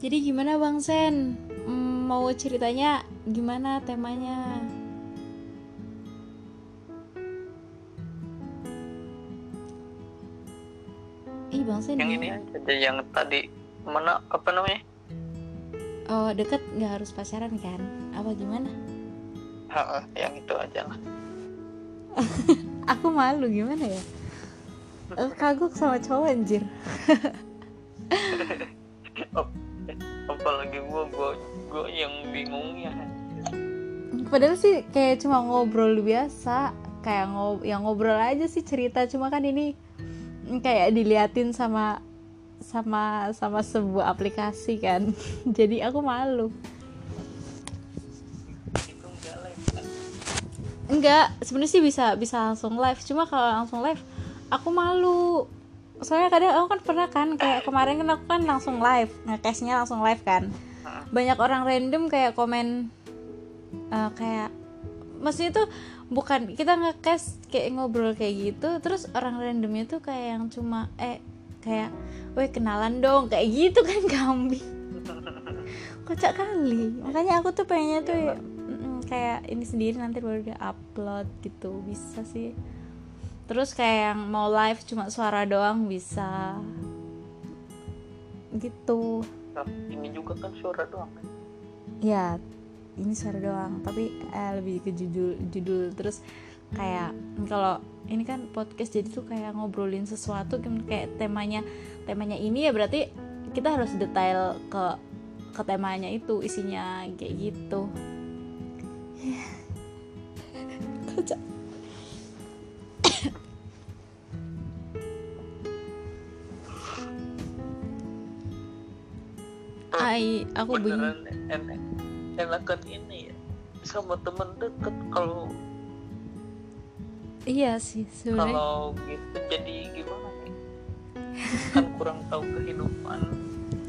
Jadi gimana Bang Sen? Hmm, mau ceritanya gimana temanya? Ih Bang Sen yang ya? ini aja yang tadi mana apa namanya Oh deket nggak harus pacaran kan? Apa gimana? Ha, yang itu aja lah Aku malu gimana ya? Kagok sama cowok anjir gua yang bingungnya Padahal sih kayak cuma ngobrol biasa Kayak ngob yang ngobrol aja sih cerita Cuma kan ini kayak diliatin sama sama sama sebuah aplikasi kan Jadi aku malu enggak sebenarnya sih bisa bisa langsung live. Cuma kalau langsung live, aku malu. Soalnya kadang aku kan pernah kan kayak kemarin kan aku kan langsung live, ngecashnya langsung live kan. Banyak orang random kayak komen eh, kayak maksudnya tuh bukan kita ngecash kayak ngobrol kayak gitu, terus orang randomnya tuh kayak yang cuma eh kayak, weh kenalan dong kayak gitu kan kambing. Kocak kali. Makanya aku tuh pengennya tuh ya, kayak ini sendiri nanti baru dia upload gitu bisa sih terus kayak yang mau live cuma suara doang bisa gitu Nah, ini juga kan suara doang kan? Ya ini suara doang. Tapi eh, lebih ke judul judul terus kayak kalau ini kan podcast jadi tuh kayak ngobrolin sesuatu kan kayak temanya temanya ini ya berarti kita harus detail ke ke temanya itu isinya kayak gitu. Kocak Ai, aku bingung. beneran enak enakan ini ya sama temen deket kalau Iya sih sebenarnya. kalau gitu jadi gimana nih kan kurang tahu kehidupan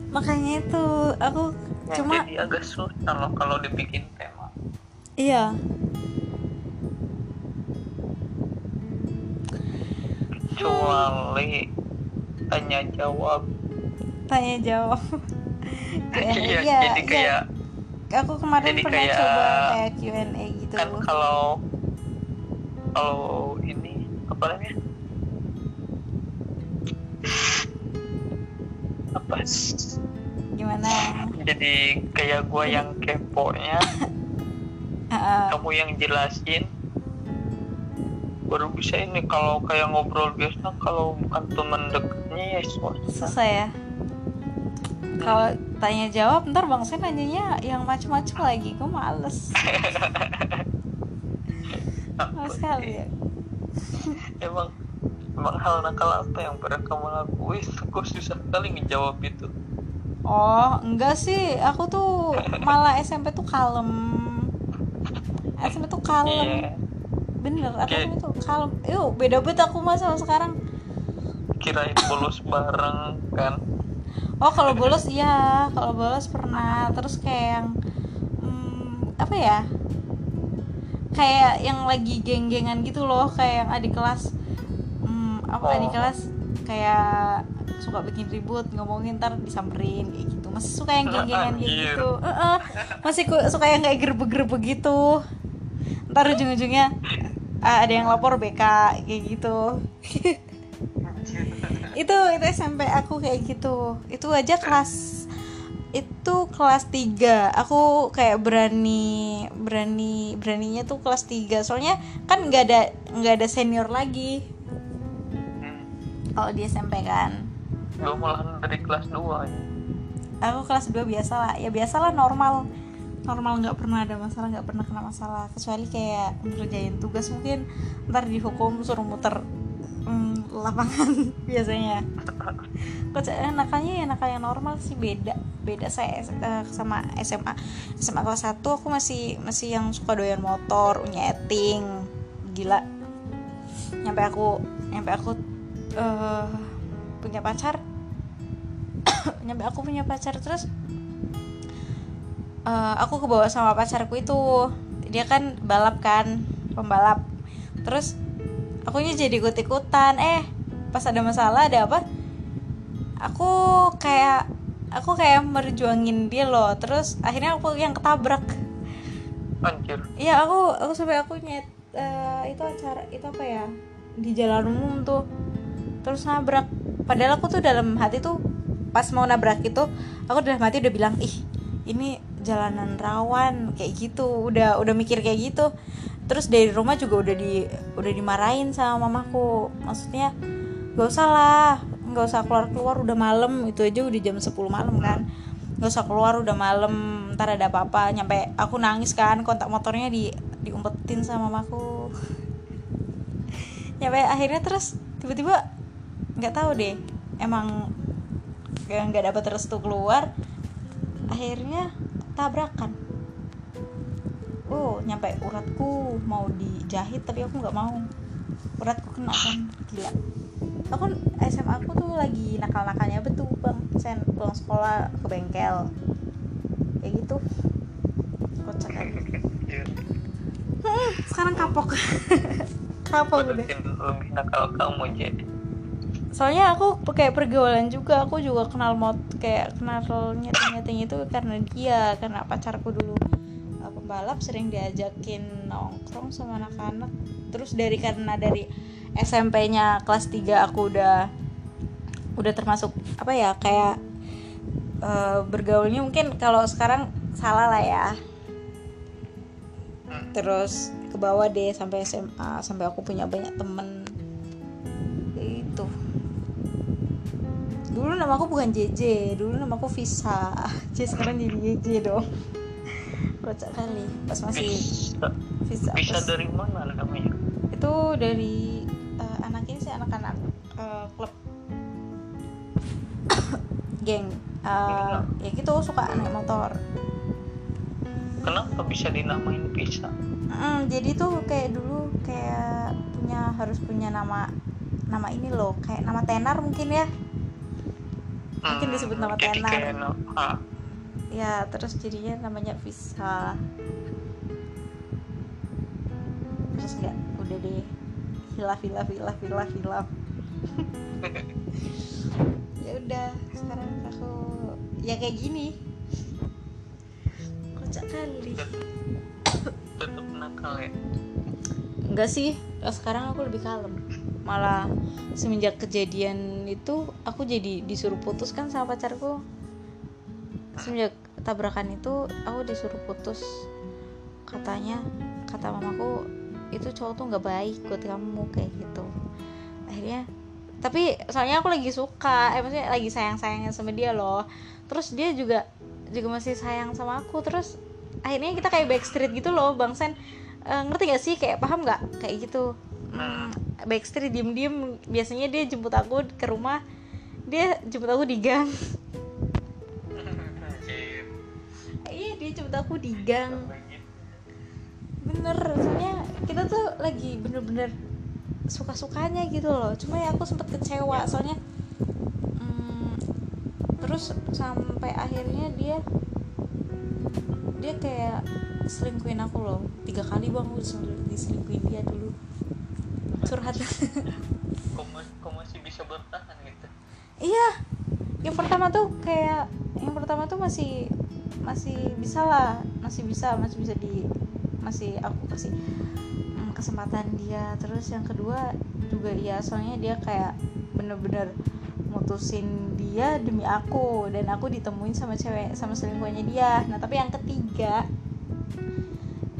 Makanya itu aku Ya, cuma jadi agak susah loh kalau dibikin tema iya kecuali tanya jawab tanya jawab. iya iya, jadi iya. kayak Aku kemarin jadi pernah kayak- coba kayak Q&A gitu. kan kalau kalau ini apa namanya apa Gimana? jadi kayak gua yang keponya kamu yang jelasin baru bisa ini kalau kayak ngobrol biasa kalau bukan teman dekatnya ya susah susah ya. Kalau tanya jawab ntar bang saya nanyanya yang macem-macem lagi, gue males. Males sekali ya. emang emang hal nakal apa yang pernah kamu lakuin kok susah sekali ngejawab itu Oh, enggak sih. Aku tuh malah SMP tuh kalem. SMP tuh kalem. iya Bener, aku SMP tuh kalem. Yuk, beda banget aku mah sama sekarang. kirain bolos bareng kan Oh, kalau bolos iya, kalau bolos pernah. Terus kayak yang hmm, apa ya? Kayak yang lagi geng-gengan gitu loh, kayak yang adik kelas. Hmm, apa Oh. adik kelas kayak suka bikin ribut ngomongin ntar disamperin kayak gitu masih suka yang geng-gengan kayak gitu masih suka yang kayak gerbe-gerbe gitu ntar ujung-ujungnya ah, ada yang lapor BK kayak gitu itu itu SMP aku kayak gitu. Itu aja kelas itu kelas 3 aku kayak berani berani beraninya tuh kelas 3 soalnya kan nggak ada nggak ada senior lagi. Hmm. kalau di SMP kan? Gue malahan dari kelas 2 ya aku kelas 2 biasa lah. Ya biasalah normal. Normal nggak pernah ada masalah nggak pernah kena masalah. Kecuali kayak ngerjain tugas mungkin ntar dihukum suruh muter lapangan biasanya. Eh, nakalnya ya nakal yang normal sih beda. Beda saya eh, sama SMA SMA kelas 1 aku masih masih yang suka doyan motor nyeting gila. Nyampe aku nyampe aku eh, punya pacar. Nyampe aku punya pacar terus eh, aku kebawa sama pacarku itu. Dia kan balap kan pembalap. Terus akunya jadi ikut ikutan eh pas ada masalah ada apa? Aku kayak aku kayak merjuangin dia loh. Terus akhirnya aku yang ketabrak. Anjir. Iya aku aku sampai aku nyet eh, itu acara itu apa ya? Di jalan umum tuh. Terus nabrak. Padahal aku tuh dalam hati tuh pas mau nabrak itu aku dalam hati udah bilang ih ini jalanan rawan. Kayak gitu. Udah udah mikir kayak gitu terus dari rumah juga udah di udah dimarahin sama mamaku. Maksudnya gak usah lah nggak usah keluar keluar udah malam. Itu aja udah jam 10 malam kan? Nggak usah keluar udah malam. Ntar ada apa-apa. Nyampe aku nangis kan? Kontak motornya di diumpetin sama mamaku. Nyampe akhirnya terus tiba-tiba nggak tahu deh. Emang nggak dapat restu keluar. Akhirnya tabrakan oh nyampe uratku mau dijahit tapi aku nggak mau. Uratku kena kan. Gila. Aku SMA aku tuh lagi nakal-nakalnya betul bang. Sen pulang sekolah ke bengkel. Kayak gitu. Kocak aja Iya. Hmm, sekarang kapok. Kapok udah. Lebih nakal kamu jadi soalnya aku kayak pergaulan juga. Aku juga kenal mod kayak kenal nyeteng nyeteng itu karena dia karena pacarku dulu pembalap sering diajakin nongkrong sama anak-anak. Terus dari karena dari SMP-nya kelas 3 aku udah udah termasuk apa ya kayak uh, bergaulnya mungkin kalau sekarang salah lah ya. Terus ke bawah deh sampai SMA sampai aku punya banyak temen. Itu. Dulu nama aku bukan JJ dulu nama aku Visa. J sekarang jadi JJ dong kocak kali pas masih bisa. Bisa pas- dari mana namanya itu dari eh, anak ini sih anak-anak eh, klub. Geng Eh, ya gitu suka naik motor. Kenapa bisa dinamain bisa Mm, jadi tuh kayak dulu kayak punya harus punya nama nama ini loh kayak nama tenar mungkin ya. Mungkin disebut nama Hmm, tenar. kayak ya terus jadinya namanya Visa. Terus nggak udah deh hilaf hilaf hilaf hilaf hilaf. Ya udah sekarang aku ya kayak gini. Kocak kali. Tetap nakal ya? Enggak sih sekarang aku lebih kalem. Malah semenjak kejadian itu aku jadi disuruh putus kan sama pacarku semenjak tabrakan itu aku disuruh putus. Katanya kata mamaku itu cowok tuh nggak baik buat kamu kayak gitu. Akhirnya tapi soalnya aku lagi suka eh maksudnya lagi sayang sayangnya sama dia loh. Terus dia juga juga masih sayang sama aku. Terus akhirnya kita kayak backstreet gitu loh bang Sen Eh, ngerti gak sih? Kayak paham nggak? Kayak gitu. Hmm, backstreet diem diem biasanya dia jemput aku ke rumah. Dia jemput aku di gang dia jemput aku di gang. Bener soalnya kita tuh lagi bener-bener suka-sukanya gitu loh. Cuma ya aku sempet kecewa soalnya mm, terus sampai akhirnya dia dia kayak selingkuhin aku loh. Tiga kali bang aku disel- diselingkuhin dia dulu. Curhat. Kok masih bisa bertahan gitu? Iya yang pertama tuh kayak yang pertama tuh masih masih bisa lah masih bisa masih bisa di masih aku kasih mm, kesempatan dia. Terus yang kedua juga ya soalnya dia kayak bener-bener mutusin dia demi aku dan aku ditemuin sama cewek sama selingkuhannya dia. Nah tapi yang ketiga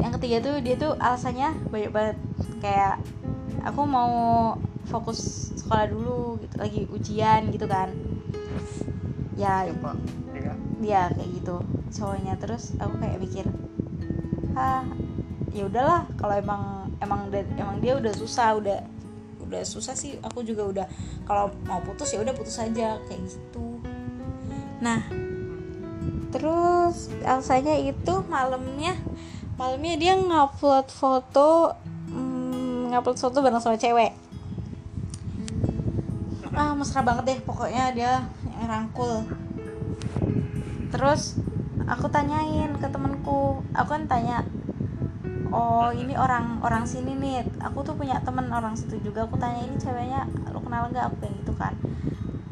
yang ketiga tuh dia tuh alasannya banyak banget. Kayak aku mau fokus sekolah dulu gitu lagi ujian gitu kan. Ya siapa dia kayak gitu. Cowoknya terus aku kayak mikir ah ya udahlah kalau emang emang emang dia udah susah udah udah susah sih aku juga udah kalau mau putus ya udah putus aja kayak gitu. Nah terus alasannya itu malamnya malamnya dia ngupload foto hmm, ngupload foto bareng sama cewek. Ah mesra banget deh pokoknya dia yang rangkul terus aku tanyain ke temenku aku kan tanya oh ini orang orang sini nih. Aku tuh punya temen orang situ juga. Aku tanya ini ceweknya lo kenal nggak? Aku kayak gitu kan.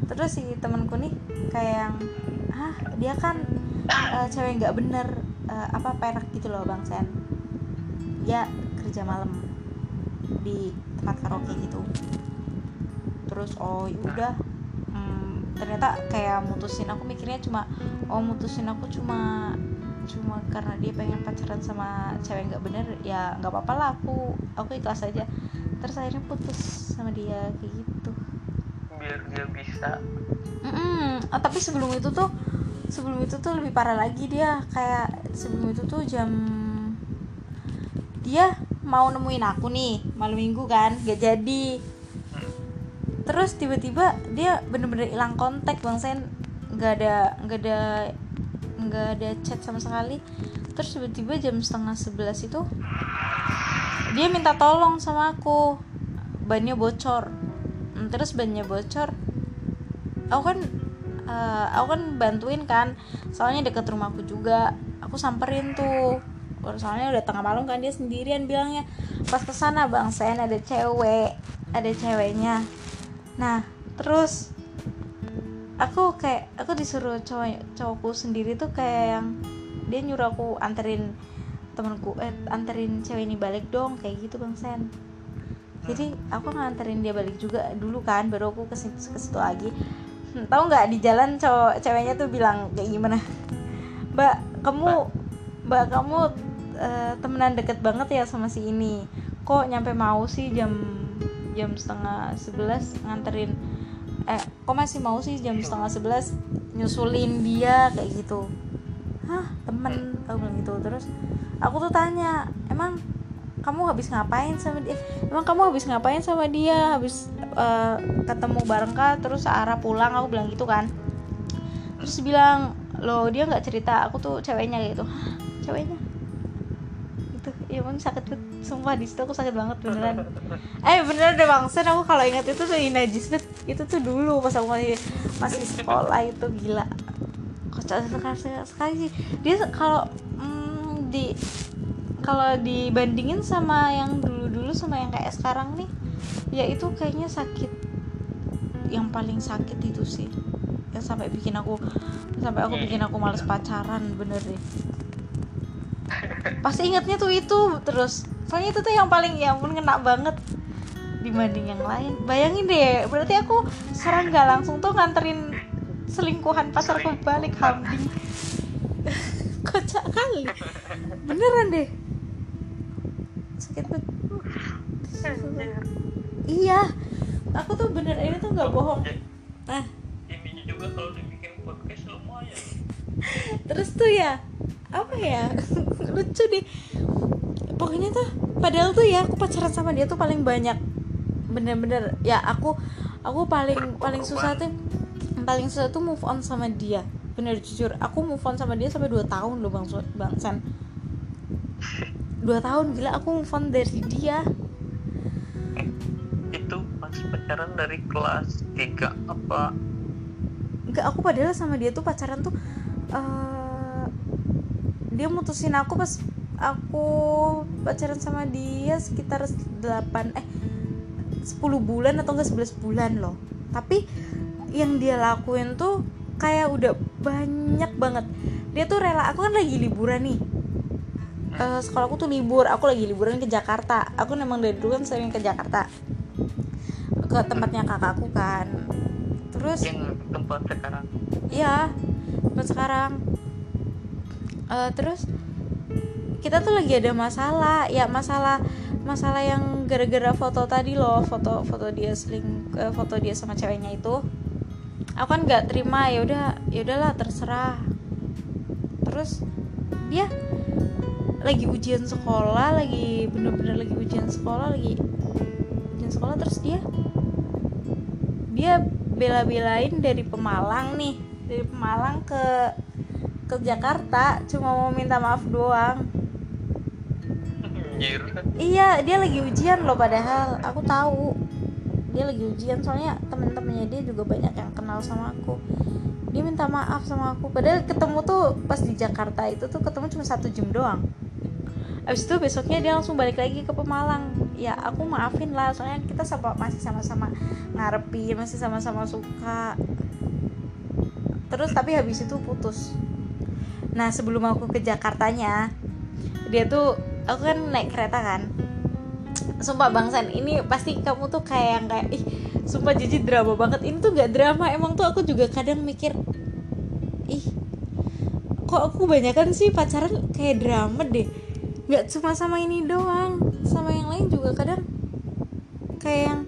Terus si temenku nih kayak yang hah dia kan uh, cewek nggak bener uh, apa perak gitu loh bang Sen. Dia kerja malam di tempat karaoke gitu. Terus oh ya udah ternyata kayak mutusin aku mikirnya cuma oh mutusin aku cuma cuma karena dia pengen pacaran sama cewek nggak bener ya nggak apa-apa lah aku aku ikhlas aja. Terus akhirnya putus sama dia kayak gitu. Biar dia bisa. Mm -mm. Oh, tapi sebelum itu tuh sebelum itu tuh lebih parah lagi dia kayak sebelum itu tuh jam dia mau nemuin aku nih malam minggu kan gak jadi terus tiba-tiba dia bener-bener hilang kontak bang Sen. Nggak ada nggak ada nggak ada chat sama sekali. Terus tiba-tiba jam setengah sebelas itu dia minta tolong sama aku. Bannya bocor. Hmm, terus bannya bocor. Aku kan uh, aku kan bantuin kan. Soalnya deket rumahku juga. Aku samperin tuh. Soalnya udah tengah malam kan dia sendirian bilangnya pas ke sana bang Sen ada cewek ada ceweknya nah terus aku kayak aku disuruh cowok cowokku sendiri tuh kayak yang dia nyuruh aku anterin temanku eh anterin cewek ini balik dong kayak gitu bang Sen. Jadi aku nganterin dia balik juga dulu kan baru aku ke situ lagi. Hmm, tahu nggak di jalan cowok ceweknya tuh bilang kayak gimana? Mbak kamu mbak kamu uh, temenan deket banget ya sama si ini. Kok nyampe mau sih jam jam setengah sebelas nganterin. Eh kok masih mau sih jam setengah sebelas nyusulin dia kayak gitu. Hah temen aku bilang gitu. Terus aku tuh tanya emang kamu habis ngapain sama dia? Emang kamu habis ngapain sama dia? Habis uh, ketemu bareng kah? Terus arah pulang aku bilang gitu kan. Terus bilang lo dia nggak cerita. Aku tuh ceweknya gitu. Hah, ceweknya ya pun sakit banget. Sumpah di situ aku sakit banget beneran. Eh beneran deh bangsen aku kalau ingat itu tuh najis banget itu tuh dulu pas aku masih masih sekolah itu gila. Kocak sekali sekali sih. Dia kalau mm, di kalau dibandingin sama yang dulu-dulu sama yang kayak sekarang nih ya itu kayaknya sakit. Yang paling sakit itu sih. Yang sampai bikin aku sampai aku bikin aku males pacaran bener deh pasti ingatnya tuh itu terus. Soalnya itu tuh yang paling ya pun kena banget dibanding yang lain. Bayangin deh berarti aku sekarang nggak langsung tuh nganterin selingkuhan pacarku balik Hamdi. Kocak kali. Beneran deh. Sakit banget iya. Aku tuh bener ini tuh nggak bohong. Nah. Ini juga kalau dibikin podcast lumayan. Terus tuh ya apa ya lucu deh. Pokoknya tuh padahal tuh ya aku pacaran sama dia tuh paling banyak. Bener-bener ya aku aku paling paling susah tuh paling susah tuh move on sama dia. Bener jujur aku move on sama dia sampai 2 tahun loh bang bang San dua tahun gila aku move on dari dia. Itu pas pacaran dari kelas 3 apa? Enggak aku padahal sama dia tuh pacaran tuh uh, dia mutusin aku pas aku pacaran sama dia sekitar 8 eh 10 bulan atau enggak 11 bulan loh. Tapi yang dia lakuin tuh kayak udah banyak banget. Dia tuh rela aku kan lagi liburan nih. Uh, sekolahku tuh libur aku lagi liburan ke Jakarta. Aku memang dari dulu kan sering ke Jakarta. Ke tempatnya kakakku kan. Terus yang tempat sekarang? Iya tempat sekarang uh, terus kita tuh lagi ada masalah ya masalah masalah yang gara-gara foto tadi loh foto foto dia seling uh, foto dia sama ceweknya itu. Aku kan nggak terima ya udah ya udahlah terserah. Terus dia lagi ujian sekolah lagi bener-bener lagi ujian sekolah lagi ujian sekolah terus dia dia bela-belain dari Pemalang nih dari Pemalang ke ke Jakarta cuma mau minta maaf doang. Iya dia lagi ujian loh padahal aku tahu. Dia lagi ujian soalnya temen-temennya dia juga banyak yang kenal sama aku. Dia minta maaf sama aku. Padahal ketemu tuh pas di Jakarta itu tuh ketemu cuma satu jam doang. Abis itu besoknya dia langsung balik lagi ke Pemalang. Ya aku maafin lah soalnya kita sama masih sama-sama ngarepin masih sama-sama suka. Terus tapi habis itu putus nah sebelum aku ke Jakartanya dia tuh aku kan naik kereta kan sumpah bangsan ini pasti kamu tuh kayak yang kayak ih sumpah jadi drama banget ini tuh gak drama emang tuh aku juga kadang mikir ih kok aku banyakan sih pacaran kayak drama deh nggak cuma sama ini doang sama yang lain juga kadang kayak yang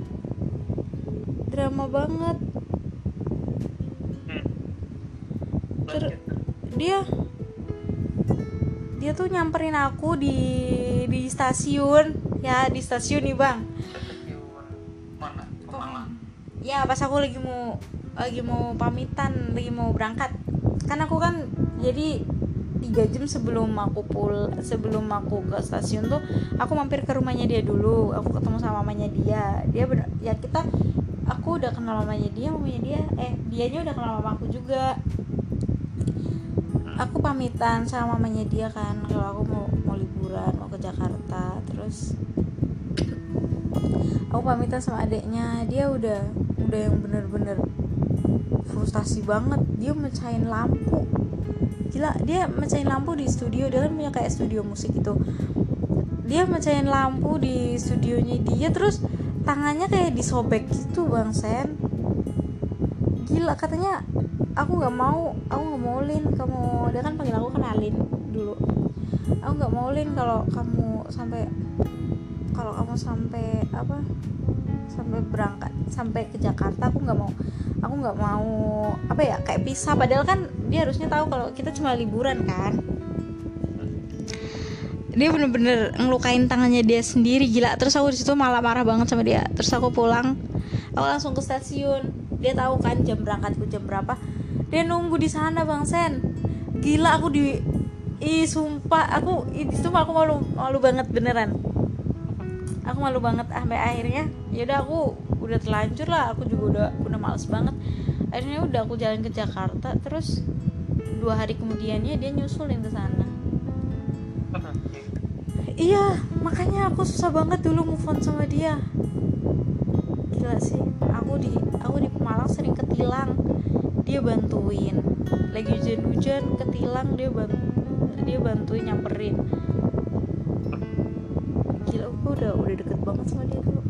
drama banget hmm. Ter- Lanjut. dia dia tuh nyamperin aku di di stasiun. Ya di stasiun nih bang. Mana? Ya pas aku lagi mau lagi mau pamitan lagi mau berangkat. Kan aku kan jadi tiga jam sebelum aku pul sebelum aku ke stasiun tuh aku mampir ke rumahnya dia dulu. Aku ketemu sama mamanya dia. Dia bener ya kita aku udah kenal mamanya dia mamanya dia eh dianya udah kenal mama aku juga aku pamitan sama mamanya kan kalau aku mau mau liburan mau ke Jakarta terus aku pamitan sama adeknya. Dia udah udah yang bener-bener frustasi banget. Dia mecahin lampu. Gila dia mecahin lampu di studio. Dia kan punya kayak studio musik itu. Dia mecahin lampu di studionya dia terus tangannya kayak disobek gitu bang Sen. Gila katanya aku nggak mau aku nggak mau lin kamu. Dia kan panggil aku kenalin dulu. Aku nggak mau lin kalau kamu sampai kalau kamu sampai apa? Sampai berangkat sampai ke Jakarta aku nggak mau. Aku nggak mau apa ya kayak pisah. Padahal kan dia harusnya tahu kalau kita cuma liburan kan. Dia bener-bener ngelukain tangannya dia sendiri gila. Terus aku di situ malah marah banget sama dia. Terus aku pulang aku langsung ke stasiun. Dia tahu kan jam berangkatku jam berapa dia nunggu di sana bang Sen. Gila aku di ih sumpah. Aku situ aku malu malu banget beneran. Aku malu banget sampai akhirnya yaudah aku udah terlanjur lah. Aku juga udah udah males banget. Akhirnya udah aku jalan ke Jakarta. Terus dua hari kemudiannya dia nyusulin ke sana. Iya makanya aku susah banget dulu move on sama dia. Gila sih aku di aku di Pemalang sering ketilang dia bantuin. Lagi hujan-hujan ketilang dia bantu dia bantuin nyamperin. Gila aku udah udah deket banget sama dia dulu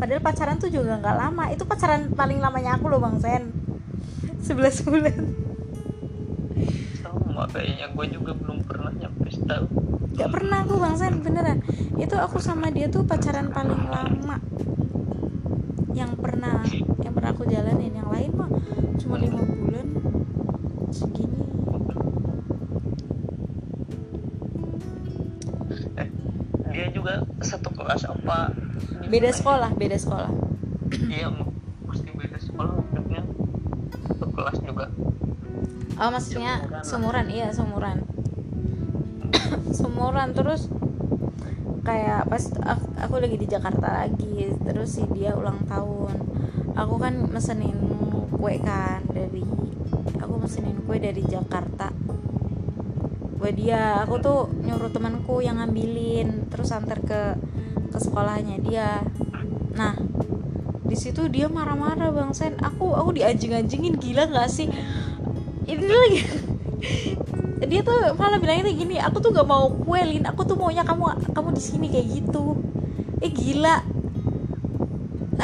padahal pacaran tuh juga nggak lama. Itu pacaran paling lamanya aku loh bang Sen. 11 bulan. Sama kayaknya gue juga belum pernah nyampe setahun. Gak pernah aku bang Sen beneran. Itu aku sama dia tuh pacaran paling lama Yang pernah Yang pernah aku jalanin Segini. Eh, dia juga satu kelas apa? Beda sekolah Beda sekolah. Iya mesti beda sekolah maksudnya satu kelas juga. Oh maksudnya lah. Seumuran Iya seumuran. Seumuran terus Kayak pas aku, aku lagi di Jakarta lagi Terus sih dia ulang tahun. Aku kan mesenin kue kan Dari Aku mesenin kue dari Jakarta. Buat dia aku tuh nyuruh temanku yang ngambilin terus antar ke ke sekolahnya dia. Nah di situ dia marah-marah bang Sen aku aku dianjing-anjingin gila nggak sih? Ini lagi. Dia tuh malah bilangnya kayak gini aku tuh gak mau kuelin aku tuh maunya kamu kamu di sini kayak gitu. Eh gila.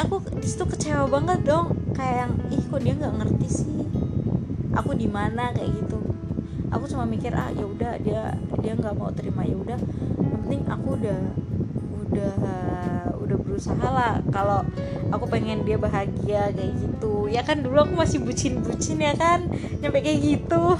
Aku di situ kecewa banget dong. Kayak yang ih kok dia nggak ngerti sih aku di mana? kayak gitu. Aku cuma mikir ah ya udah dia dia nggak mau terima. Ya udah penting aku udah udah udah berusaha lah. Kalau aku pengen dia bahagia kayak gitu. Ya kan dulu aku masih bucin-bucin ya kan? Nyampe kayak gitu.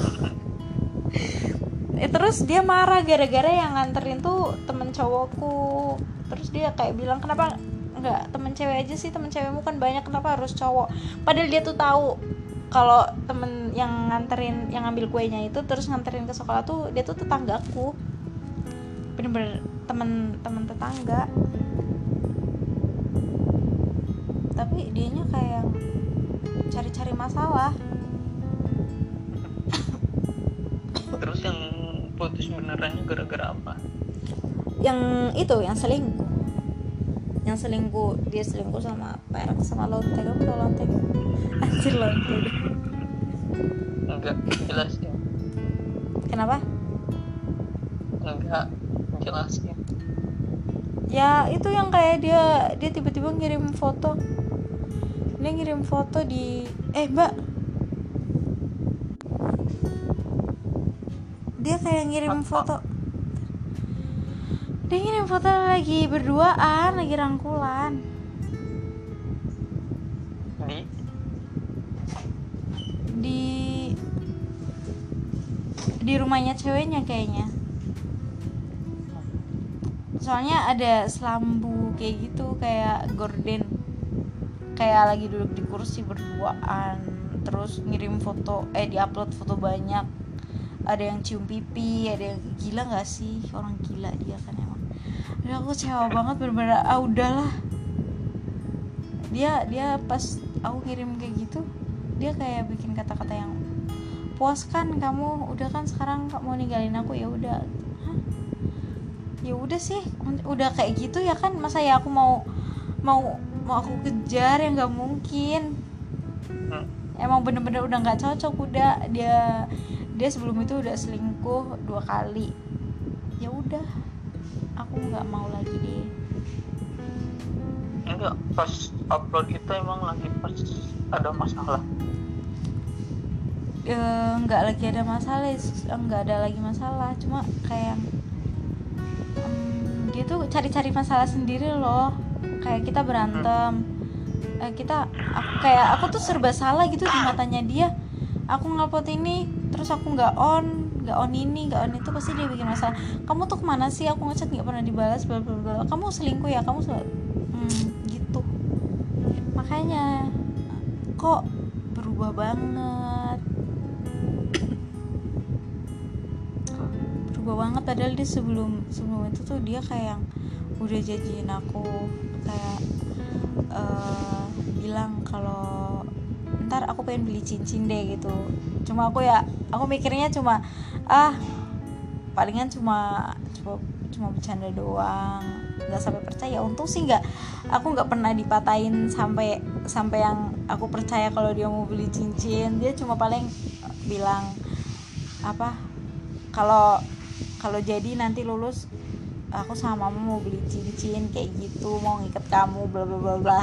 Eh, terus dia marah gara-gara yang nganterin tuh temen cowokku. Terus dia kayak bilang kenapa nggak temen cewek aja sih? Temen cewekmu kan banyak kenapa harus cowok? Padahal dia tuh tahu kalau temen yang nganterin yang ngambil kuenya itu terus nganterin ke sekolah tuh dia tuh tetanggaku. Bener-bener temen temen tetangga. Tapi dianya kayak cari-cari masalah. Terus yang putus benerannya gara-gara apa? Yang itu yang selingkuh. Yang selingkuh dia selingkuh sama perak sama lonte kamu tau lonte gak? anjir lonte enggak jelasin kenapa? Enggak jelasin ya itu yang kayak dia dia tiba-tiba ngirim foto. Dia ngirim foto di eh mbak. Dia kayak ngirim Apa? foto. Dia ngirim foto lagi berduaan lagi rangkulan rumahnya ceweknya kayaknya. Soalnya ada selambu kayak gitu kayak gorden. Kayak lagi duduk di kursi berduaan terus ngirim foto eh diupload foto banyak. Ada yang cium pipi ada yang gila nggak sih? Orang gila dia kan emang. Aduh, aku kecewa banget bener-bener ah udahlah. Dia dia pas aku kirim kayak gitu dia kayak bikin kata-kata yang puas kan kamu? Udah kan sekarang mau ninggalin aku ya udah. Hah? ya udah sih udah kayak gitu ya kan? Masa ya aku mau mau mau aku kejar ya nggak mungkin? Hmm. emang bener-bener udah nggak cocok udah. Dia dia sebelum itu udah selingkuh dua kali. Ya udah aku nggak mau lagi deh. Enggak pas upload itu emang lagi pas ada masalah Eh, nggak lagi ada masalah is- nggak ada lagi masalah. Cuma kayak em, dia tuh cari-cari masalah sendiri loh. Kayak kita berantem. Eh, kita aku, kayak aku tuh serba salah gitu di matanya dia. Aku ngupload ini terus aku nggak on nggak on ini nggak on itu pasti dia bikin masalah. Kamu tuh ke mana sih? Aku ngechat nggak pernah dibalas bla bla bla. Kamu selingkuh ya? Kamu sel- hmm, gitu. Makanya kok berubah banget berubah banget padahal dia sebelum sebelum itu tuh dia kayak yang udah janjiin aku kayak eh, bilang kalau ntar aku pengen beli cincin deh gitu. Cuma aku ya aku mikirnya cuma ah palingan cuma cuma cuma bercanda doang. Nggak sampai percaya untung sih nggak aku nggak pernah dipatahin sampai sampai yang aku percaya kalau dia mau beli cincin. Dia cuma paling bilang apa kalau kalau jadi nanti lulus aku sama mama mau beli cincin kayak gitu mau ngikat kamu bla bla bla bla.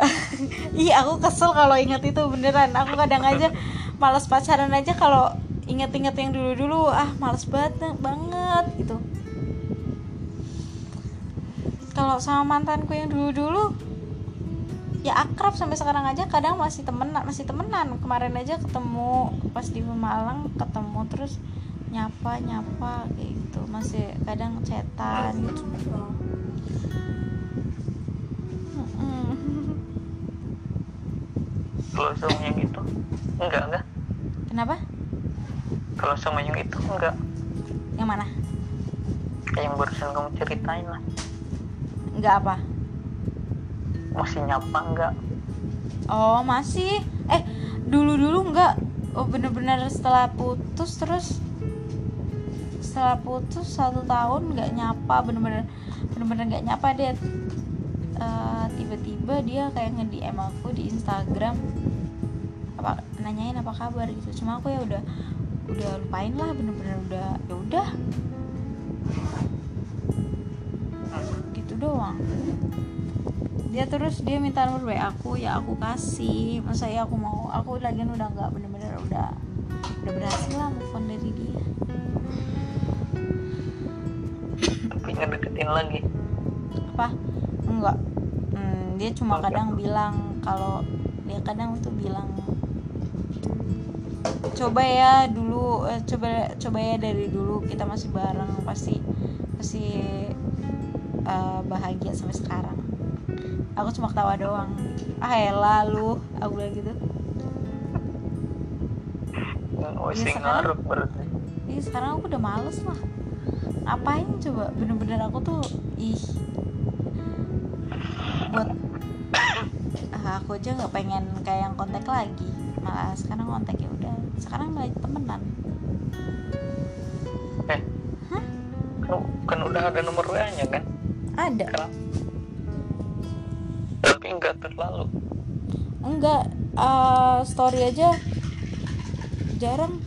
Iya aku kesel kalau inget itu beneran. Aku kadang aja males pacaran aja kalau inget-inget yang dulu-dulu ah males banget banget gitu. Kalau sama mantanku yang dulu-dulu ya akrab sampai sekarang aja. Kadang masih temenan masih temenan. Kemarin aja ketemu pas di Pemalang ketemu terus nyapa nyapa kayak gitu. Masih kadang chatan gitu. Kalau sama yang itu enggak enggak? Kenapa? Kalau sama yang itu enggak. Yang mana? Yang barusan kamu ceritain lah. Nggak apa? Masih nyapa enggak? Oh masih? Eh dulu dulu nggak oh bener-bener setelah putus terus setelah putus satu tahun nggak nyapa bener-bener bener-bener nggak nyapa dia Eh, tiba-tiba dia kayak nge DM aku di Instagram apa nanyain apa kabar gitu. Cuma aku ya udah udah lupain lah bener-bener udah ya udah. Gitu doang. Dia terus dia minta nomor WA aku ya aku kasih. Masa ya aku mau aku lagi udah nggak bener-bener udah udah berhasil lah move on dari dia lagi. Apa? Enggak. Hmm, dia cuma kadang bilang kalau dia kadang tuh bilang coba ya dulu eh, coba coba ya dari dulu kita masih bareng pasti pasti eh, bahagia sampai sekarang. Aku cuma ketawa doang. Ah elah lu aku bilang gitu. Oh Ya, sekarang- Ih, sekarang aku udah males lah ngapain coba? Bener-bener aku tuh ih. Buat ah, aku aja nggak pengen kayak yang kontak lagi. Malah sekarang kontak ya udah. Sekarang malah temenan. Eh. Hah? kan, udah ada nomor WA nya kan? Ada. Kenapa? tapi enggak terlalu. Enggak. Eh, story aja. Jarang.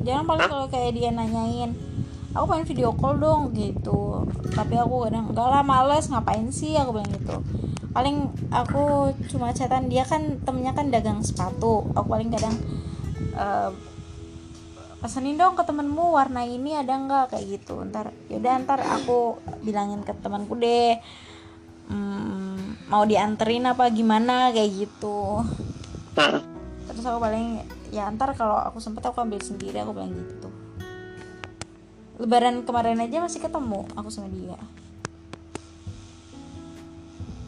Jarang paling kalau kayak dia nanyain aku pengen video call dong gitu. Tapi aku kadang enggak lah males ngapain sih? Aku bilang gitu. Paling aku cuma chatan dia kan temennya kan dagang sepatu. Aku paling kadang uh, pesenin dong ke temenmu warna ini ada nggak kayak gitu. Ntar yaudah ntar aku bilangin ke temanku deh. Hmm, mau dianterin apa gimana kayak gitu. Terus aku paling ya ntar kalau aku sempet aku ambil sendiri aku bilang gitu lebaran kemarin aja masih ketemu aku sama dia.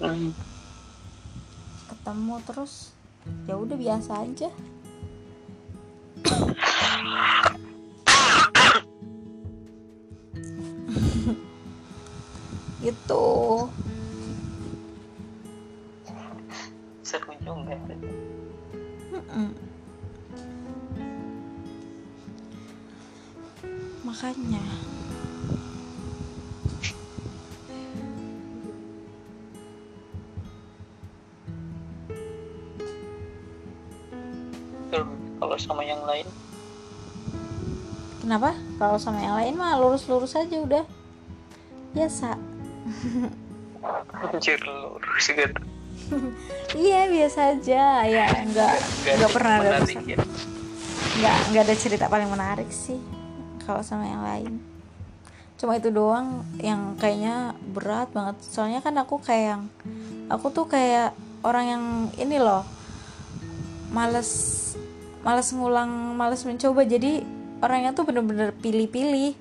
Hmm. ketemu terus ya udah biasa aja. Gitu. Seru juga makanya. Kalau sama yang lain? Kenapa? Kalau sama yang lain mah lurus-lurus aja udah. Biasa. Anjir lurus gitu. Iya biasa aja. Ya nggak nggak pernah ada ya? nggak nggak ada cerita paling menarik sih kalau sama yang lain. Cuma itu doang yang kayaknya berat banget. Soalnya kan aku kayak yang aku tuh kayak orang yang ini loh males males ngulang males mencoba. Jadi orangnya tuh bener-bener pilih-pilih.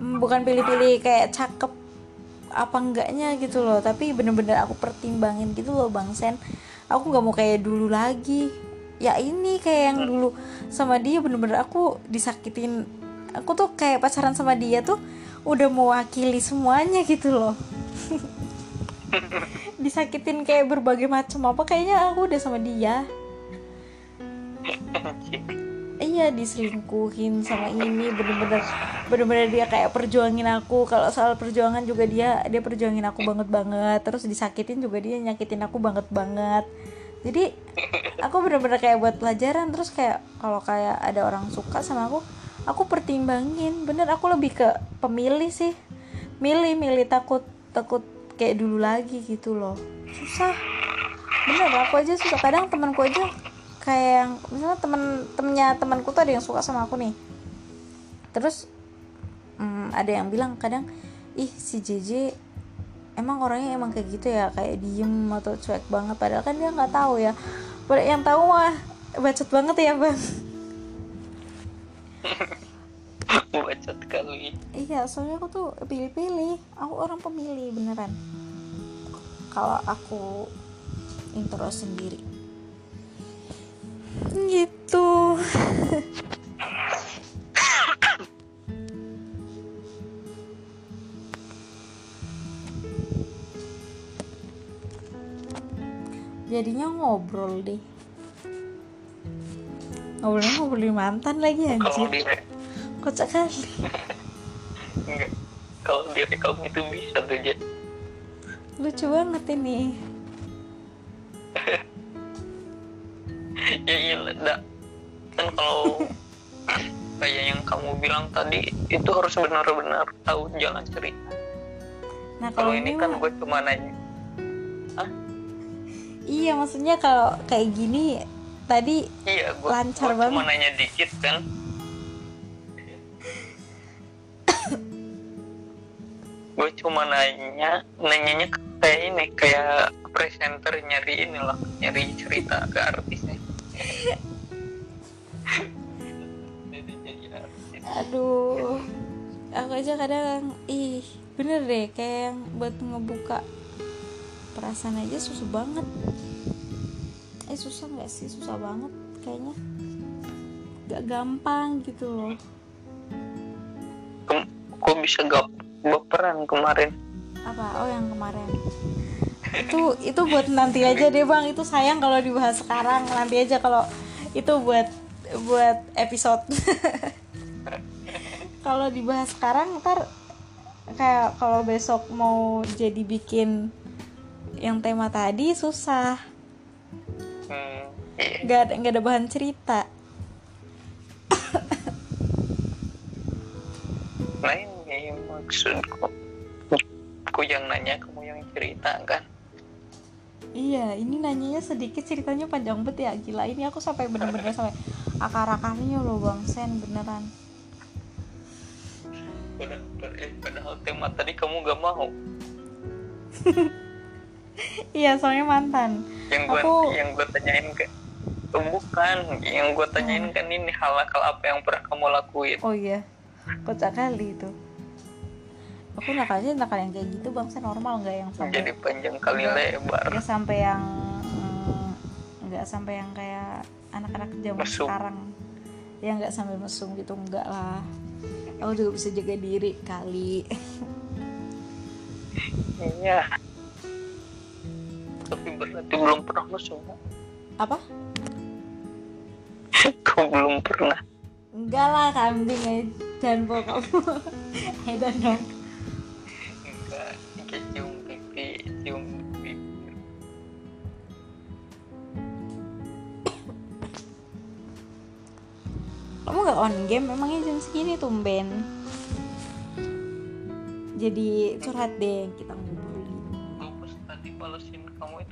Bukan pilih-pilih kayak cakep apa enggaknya gitu loh. Tapi bener-bener aku pertimbangin gitu loh bang Sen. Aku nggak mau kayak dulu lagi ya ini kayak yang dulu sama dia bener-bener aku disakitin. Aku tuh kayak pacaran sama dia tuh udah mewakili semuanya gitu loh. Disakitin kayak berbagai macam apa kayaknya aku udah sama dia. Iya diselingkuhin sama ini bener-bener bener-bener dia kayak perjuangin aku. Kalau soal perjuangan juga dia dia perjuangin aku banget banget terus disakitin juga dia nyakitin aku banget banget jadi aku bener-bener kayak buat pelajaran terus kayak kalau kayak ada orang suka sama aku aku pertimbangin. Bener aku lebih ke pemilih sih. Milih milih takut takut kayak dulu lagi gitu loh. Susah. Bener aku aja susah kadang temanku aja kayak yang misalnya temen temennya temanku tuh ada yang suka sama aku nih. Terus hmm, ada yang bilang kadang ih si JJ emang orangnya emang kayak gitu ya kayak diem atau cuek banget. Padahal kan dia nggak tahu ya yang tahu mah bacot banget ya bang. Bacot kali. Iya soalnya aku tuh pilih-pilih. Aku orang pemilih beneran. Kalau aku intro sendiri. Gitu jadinya ngobrol deh. Ngobrolnya ngobrolin mantan lagi anjir. Kocak kali. Kalau diri kamu itu bisa tuh Jet lucu banget ini. Ya iya enggak kan kalau kayak yang kamu bilang tadi itu harus benar-benar tahu jalan cerita. Nah kalau ini kan gue cuma nanya iya maksudnya kalau kayak gini tadi iya, gua, lancar gua banget. cuma nanya dikit kan. Gue cuma nanya nanyanya kayak ini kayak presenter nyari ini loh nyari cerita ke artisnya. Aduh aku aja kadang ih bener deh kayak yang buat ngebuka perasaan aja susah banget eh susah nggak sih? Susah banget kayaknya. Gak gampang gitu loh. Kok bisa gak baperan kemarin. Apa? Oh yang kemarin. Itu itu buat nanti aja deh bang. Itu sayang kalau dibahas sekarang. Nanti aja kalau itu buat buat episode. Kalau dibahas sekarang ntar kayak kalau besok mau jadi bikin yang tema tadi susah nggak ada nggak ada bahan cerita lain ya maksudku aku yang nanya kamu yang cerita kan Iya, ini nanyanya sedikit ceritanya panjang bet ya gila. Ini aku sampai bener-bener sampai akar-akarnya loh Bang Sen beneran. Eh, padahal tema tadi kamu gak mau. iya, soalnya mantan yang gue aku... yang gue tanyain ke oh, bukan. Yang gue tanyain kan ini hal hal apa yang pernah kamu lakuin. Oh iya. Kocak kali itu. Aku nakalnya nakal yang kayak gitu bangsa normal nggak yang sampai jadi panjang kali lebar. nggak sampai yang mm, nggak sampai yang kayak anak-anak zaman sekarang. Ya nggak sampai mesum gitu enggak lah. Aku juga bisa jaga diri kali. Iya tapi berarti belum pernah mesum apa? Kau belum pernah? Enggak lah kambing dan kamu hedan dong. Kamu nggak on game? Memangnya jam segini tumben? Jadi curhat deh kita ngobrolin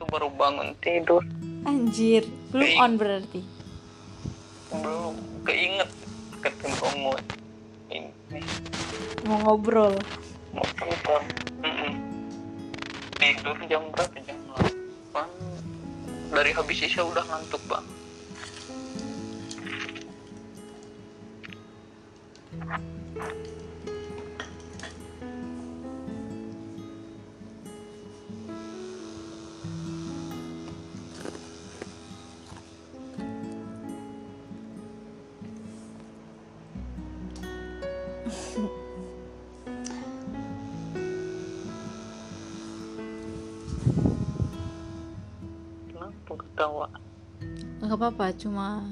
itu baru bangun tidur. Anjir belum Keing... on berarti? Belum keinget ketemu kamu ini. Mau ngobrol? Mau telepon tidur jam berapa? Jam 8 dari habis isya udah ngantuk bang ketawa apa-apa cuma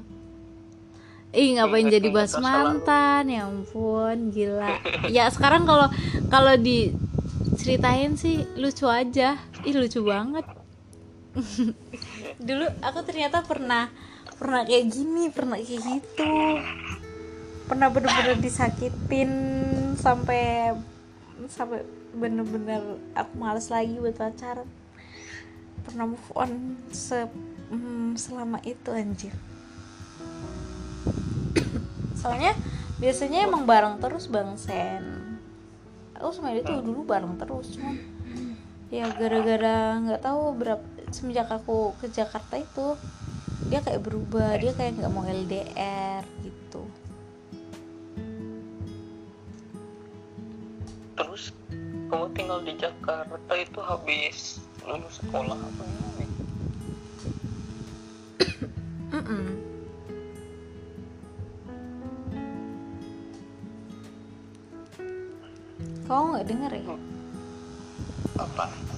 Ih ngapain jadi bahas mantan? Ya ampun gila. Ya sekarang kalau kalau diceritain sih lucu aja. Ih lucu banget. Dulu aku ternyata pernah pernah kayak gini pernah kayak gitu. Pernah bener-bener disakitin sampai sampai bener-bener aku males lagi buat pacaran. Pernah move on se mm, selama itu anjir. Soalnya biasanya emang bareng terus bang Sen. Aku sama dia tuh dulu bareng terus cuma ya gara-gara nggak tahu berapa semenjak aku ke Jakarta itu dia kayak berubah dia kayak nggak mau LDR gitu. Terus kamu tinggal di Jakarta itu habis lulus sekolah apa ya? Mm -mm. Kau nggak denger ya? Apa?